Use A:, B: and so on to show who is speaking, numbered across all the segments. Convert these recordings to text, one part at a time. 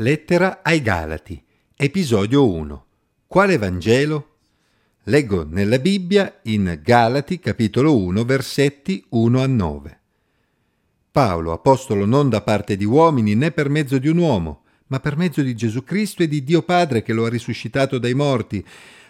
A: Lettera ai Galati, episodio 1. Quale Vangelo? Leggo nella Bibbia in Galati capitolo 1 versetti 1 a 9. Paolo, apostolo non da parte di uomini né per mezzo di un uomo, ma per mezzo di Gesù Cristo e di Dio Padre che lo ha risuscitato dai morti,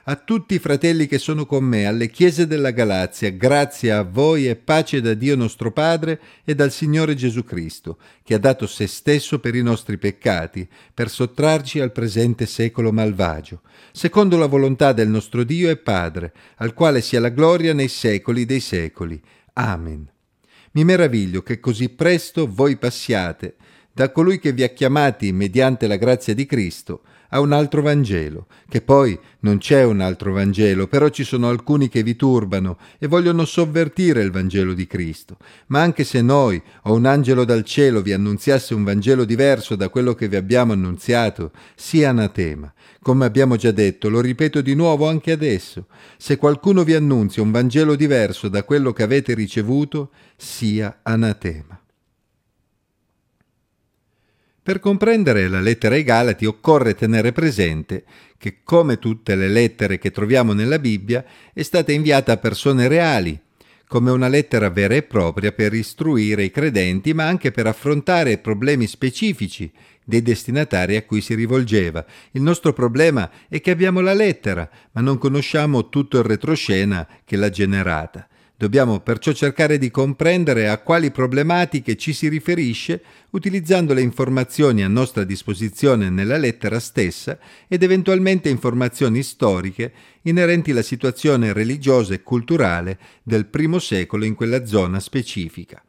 A: a tutti i fratelli che sono con me, alle chiese della Galazia, grazie a voi e pace da Dio nostro Padre e dal Signore Gesù Cristo, che ha dato se stesso per i nostri peccati, per sottrarci al presente secolo malvagio, secondo la volontà del nostro Dio e Padre, al quale sia la gloria nei secoli dei secoli. Amen. Mi meraviglio che così presto voi passiate da colui che vi ha chiamati mediante la grazia di Cristo a un altro Vangelo, che poi non c'è un altro Vangelo, però ci sono alcuni che vi turbano e vogliono sovvertire il Vangelo di Cristo. Ma anche se noi o un angelo dal cielo vi annunziasse un Vangelo diverso da quello che vi abbiamo annunziato, sia anatema. Come abbiamo già detto, lo ripeto di nuovo anche adesso, se qualcuno vi annunzia un Vangelo diverso da quello che avete ricevuto, sia anatema. Per comprendere la lettera ai Galati occorre tenere presente che, come tutte le lettere che troviamo nella Bibbia, è stata inviata a persone reali, come una lettera vera e propria per istruire i credenti, ma anche per affrontare problemi specifici dei destinatari a cui si rivolgeva. Il nostro problema è che abbiamo la lettera, ma non conosciamo tutto il retroscena che l'ha generata. Dobbiamo perciò cercare di comprendere a quali problematiche ci si riferisce utilizzando le informazioni a nostra disposizione nella lettera stessa ed eventualmente informazioni storiche inerenti alla situazione religiosa e culturale del primo secolo in quella zona specifica.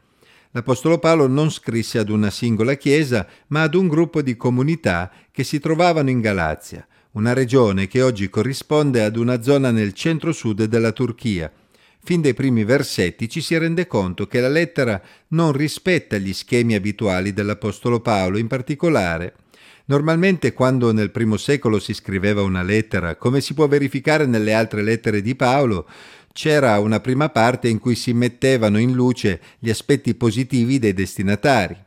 A: L'Apostolo Paolo non scrisse ad una singola chiesa, ma ad un gruppo di comunità che si trovavano in Galazia, una regione che oggi corrisponde ad una zona nel centro-sud della Turchia, Fin dai primi versetti ci si rende conto che la lettera non rispetta gli schemi abituali dell'Apostolo Paolo, in particolare. Normalmente quando nel primo secolo si scriveva una lettera, come si può verificare nelle altre lettere di Paolo, c'era una prima parte in cui si mettevano in luce gli aspetti positivi dei destinatari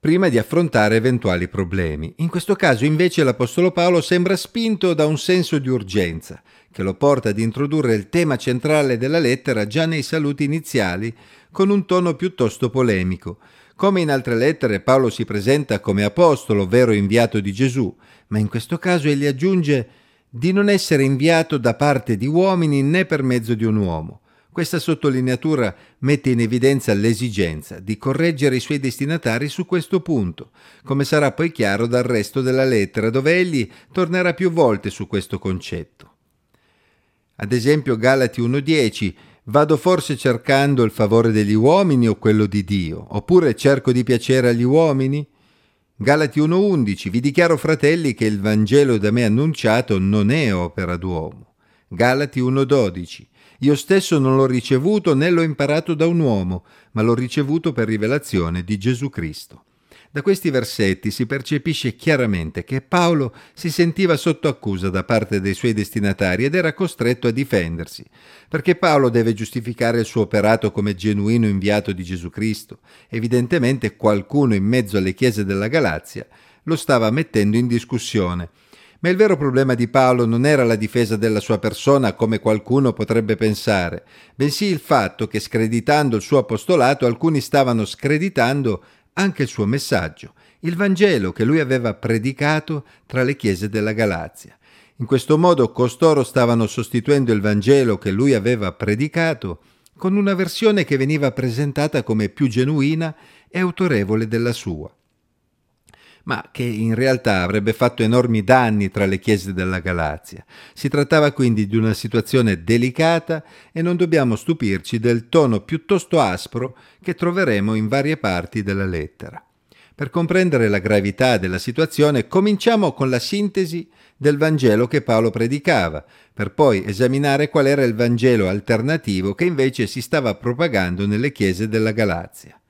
A: prima di affrontare eventuali problemi. In questo caso invece l'Apostolo Paolo sembra spinto da un senso di urgenza, che lo porta ad introdurre il tema centrale della lettera già nei saluti iniziali, con un tono piuttosto polemico. Come in altre lettere Paolo si presenta come apostolo, vero inviato di Gesù, ma in questo caso egli aggiunge di non essere inviato da parte di uomini né per mezzo di un uomo. Questa sottolineatura mette in evidenza l'esigenza di correggere i suoi destinatari su questo punto, come sarà poi chiaro dal resto della lettera, dove egli tornerà più volte su questo concetto. Ad esempio Galati 1.10 Vado forse cercando il favore degli uomini o quello di Dio? Oppure cerco di piacere agli uomini? Galati 1.11 Vi dichiaro fratelli che il Vangelo da me annunciato non è opera d'uomo. Galati 1.12 io stesso non l'ho ricevuto né l'ho imparato da un uomo, ma l'ho ricevuto per rivelazione di Gesù Cristo. Da questi versetti si percepisce chiaramente che Paolo si sentiva sotto accusa da parte dei suoi destinatari ed era costretto a difendersi, perché Paolo deve giustificare il suo operato come genuino inviato di Gesù Cristo. Evidentemente qualcuno in mezzo alle chiese della Galazia lo stava mettendo in discussione ma il vero problema di Paolo non era la difesa della sua persona come qualcuno potrebbe pensare, bensì il fatto che screditando il suo apostolato alcuni stavano screditando anche il suo messaggio, il Vangelo che lui aveva predicato tra le chiese della Galazia. In questo modo costoro stavano sostituendo il Vangelo che lui aveva predicato con una versione che veniva presentata come più genuina e autorevole della sua ma che in realtà avrebbe fatto enormi danni tra le chiese della Galazia. Si trattava quindi di una situazione delicata e non dobbiamo stupirci del tono piuttosto aspro che troveremo in varie parti della lettera. Per comprendere la gravità della situazione cominciamo con la sintesi del Vangelo che Paolo predicava, per poi esaminare qual era il Vangelo alternativo che invece si stava propagando nelle chiese della Galazia.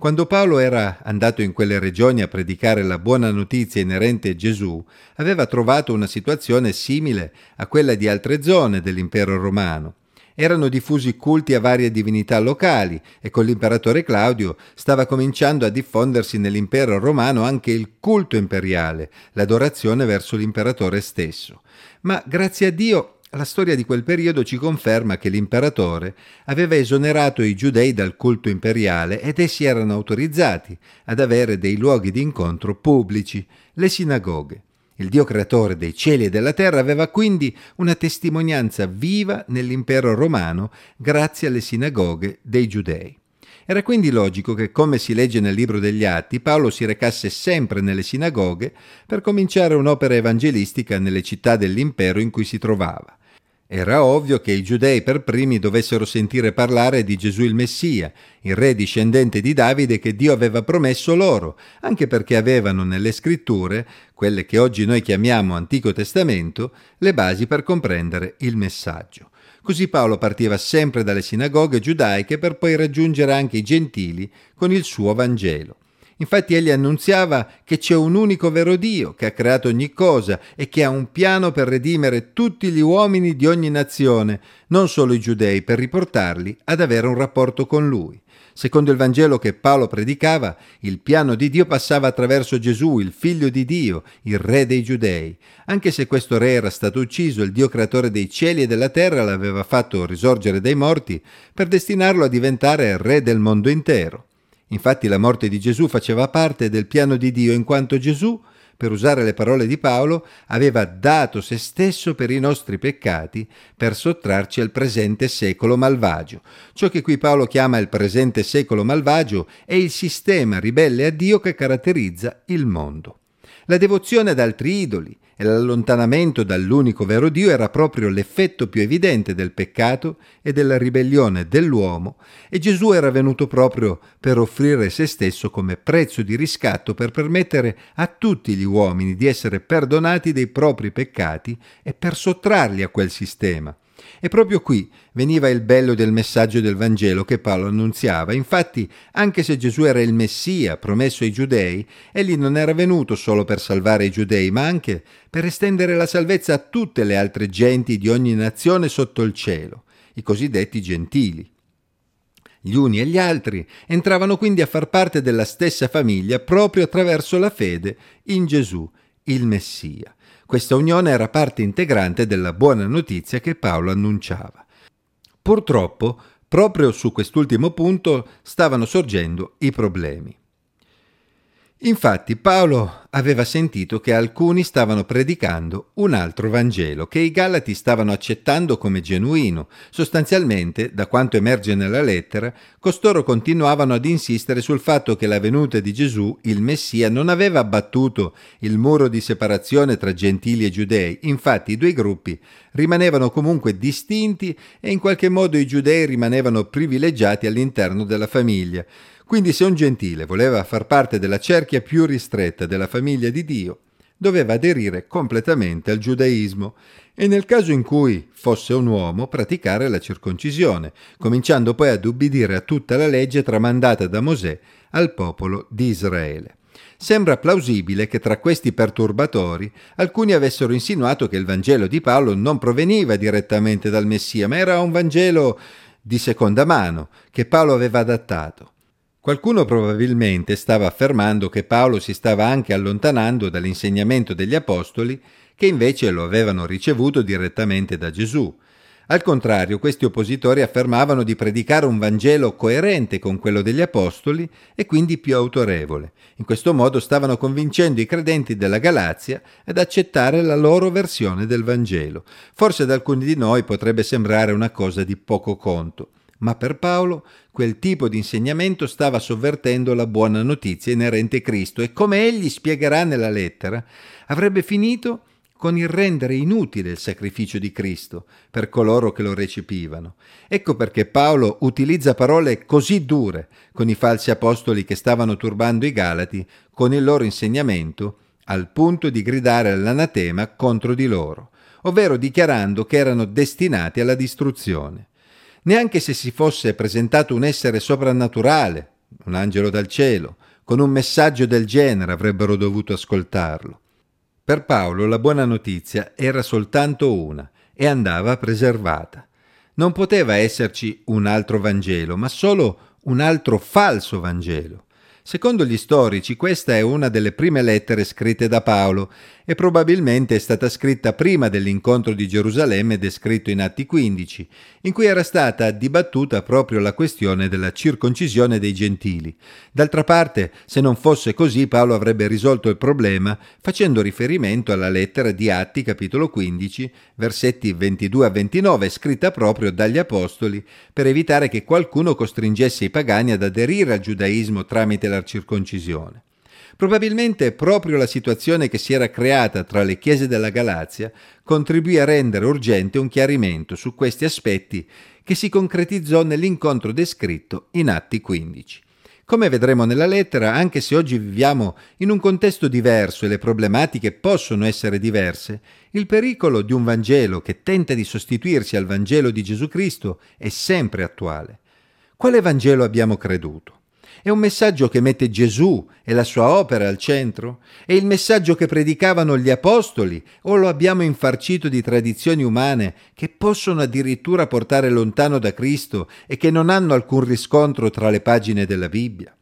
A: Quando Paolo era andato in quelle regioni a predicare la buona notizia inerente a Gesù, aveva trovato una situazione simile a quella di altre zone dell'impero romano. Erano diffusi culti a varie divinità locali e con l'imperatore Claudio stava cominciando a diffondersi nell'impero romano anche il culto imperiale, l'adorazione verso l'imperatore stesso. Ma grazie a Dio la storia di quel periodo ci conferma che l'imperatore aveva esonerato i giudei dal culto imperiale ed essi erano autorizzati ad avere dei luoghi di incontro pubblici, le sinagoghe. Il Dio creatore dei cieli e della terra aveva quindi una testimonianza viva nell'impero romano grazie alle sinagoghe dei giudei. Era quindi logico che, come si legge nel libro degli Atti, Paolo si recasse sempre nelle sinagoghe per cominciare un'opera evangelistica nelle città dell'impero in cui si trovava. Era ovvio che i giudei per primi dovessero sentire parlare di Gesù il Messia, il re discendente di Davide che Dio aveva promesso loro, anche perché avevano nelle scritture, quelle che oggi noi chiamiamo Antico Testamento, le basi per comprendere il messaggio. Così Paolo partiva sempre dalle sinagoghe giudaiche per poi raggiungere anche i gentili con il suo Vangelo. Infatti egli annunziava che c'è un unico vero Dio che ha creato ogni cosa e che ha un piano per redimere tutti gli uomini di ogni nazione, non solo i giudei, per riportarli ad avere un rapporto con lui. Secondo il Vangelo che Paolo predicava, il piano di Dio passava attraverso Gesù, il figlio di Dio, il re dei giudei. Anche se questo re era stato ucciso, il Dio creatore dei cieli e della terra l'aveva fatto risorgere dai morti per destinarlo a diventare re del mondo intero. Infatti la morte di Gesù faceva parte del piano di Dio in quanto Gesù, per usare le parole di Paolo, aveva dato se stesso per i nostri peccati per sottrarci al presente secolo malvagio. Ciò che qui Paolo chiama il presente secolo malvagio è il sistema ribelle a Dio che caratterizza il mondo. La devozione ad altri idoli, e l'allontanamento dall'unico vero Dio era proprio l'effetto più evidente del peccato e della ribellione dell'uomo e Gesù era venuto proprio per offrire se stesso come prezzo di riscatto per permettere a tutti gli uomini di essere perdonati dei propri peccati e per sottrarli a quel sistema. E proprio qui veniva il bello del messaggio del Vangelo che Paolo annunziava. Infatti, anche se Gesù era il Messia promesso ai giudei, egli non era venuto solo per salvare i giudei, ma anche per estendere la salvezza a tutte le altre genti di ogni nazione sotto il cielo, i cosiddetti gentili. Gli uni e gli altri entravano quindi a far parte della stessa famiglia proprio attraverso la fede in Gesù, il Messia. Questa unione era parte integrante della buona notizia che Paolo annunciava. Purtroppo, proprio su quest'ultimo punto stavano sorgendo i problemi. Infatti Paolo aveva sentito che alcuni stavano predicando un altro Vangelo che i Galati stavano accettando come genuino. Sostanzialmente, da quanto emerge nella lettera, costoro continuavano ad insistere sul fatto che la venuta di Gesù, il Messia, non aveva abbattuto il muro di separazione tra gentili e giudei. Infatti i due gruppi rimanevano comunque distinti e in qualche modo i giudei rimanevano privilegiati all'interno della famiglia. Quindi se un gentile voleva far parte della cerchia più ristretta della famiglia di Dio, doveva aderire completamente al giudaismo e nel caso in cui fosse un uomo praticare la circoncisione, cominciando poi ad ubbidire a tutta la legge tramandata da Mosè al popolo di Israele. Sembra plausibile che tra questi perturbatori alcuni avessero insinuato che il Vangelo di Paolo non proveniva direttamente dal Messia, ma era un Vangelo di seconda mano che Paolo aveva adattato. Qualcuno probabilmente stava affermando che Paolo si stava anche allontanando dall'insegnamento degli Apostoli, che invece lo avevano ricevuto direttamente da Gesù. Al contrario, questi oppositori affermavano di predicare un Vangelo coerente con quello degli Apostoli e quindi più autorevole. In questo modo stavano convincendo i credenti della Galazia ad accettare la loro versione del Vangelo. Forse ad alcuni di noi potrebbe sembrare una cosa di poco conto ma per Paolo quel tipo di insegnamento stava sovvertendo la buona notizia inerente a Cristo e come egli spiegherà nella lettera, avrebbe finito con il rendere inutile il sacrificio di Cristo per coloro che lo recepivano. Ecco perché Paolo utilizza parole così dure con i falsi apostoli che stavano turbando i Galati con il loro insegnamento, al punto di gridare all'anatema contro di loro, ovvero dichiarando che erano destinati alla distruzione. Neanche se si fosse presentato un essere soprannaturale, un angelo dal cielo, con un messaggio del genere avrebbero dovuto ascoltarlo. Per Paolo la buona notizia era soltanto una e andava preservata. non poteva esserci un altro Vangelo, ma solo un altro falso Vangelo. Secondo gli storici questa è una delle prime lettere scritte da Paolo e probabilmente è stata scritta prima dell'incontro di Gerusalemme descritto in Atti 15, in cui era stata dibattuta proprio la questione della circoncisione dei gentili. D'altra parte, se non fosse così, Paolo avrebbe risolto il problema facendo riferimento alla lettera di Atti capitolo 15, versetti 22 a 29, scritta proprio dagli apostoli, per evitare che qualcuno costringesse i pagani ad aderire al giudaismo tramite la circoncisione. Probabilmente proprio la situazione che si era creata tra le chiese della Galazia contribuì a rendere urgente un chiarimento su questi aspetti che si concretizzò nell'incontro descritto in Atti 15. Come vedremo nella lettera, anche se oggi viviamo in un contesto diverso e le problematiche possono essere diverse, il pericolo di un Vangelo che tenta di sostituirsi al Vangelo di Gesù Cristo è sempre attuale. Quale Vangelo abbiamo creduto? È un messaggio che mette Gesù e la sua opera al centro? È il messaggio che predicavano gli apostoli o lo abbiamo infarcito di tradizioni umane che possono addirittura portare lontano da Cristo e che non hanno alcun riscontro tra le pagine della Bibbia?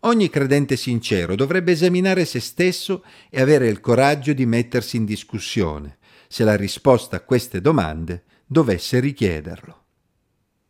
A: Ogni credente sincero dovrebbe esaminare se stesso e avere il coraggio di mettersi in discussione, se la risposta a queste domande dovesse richiederlo.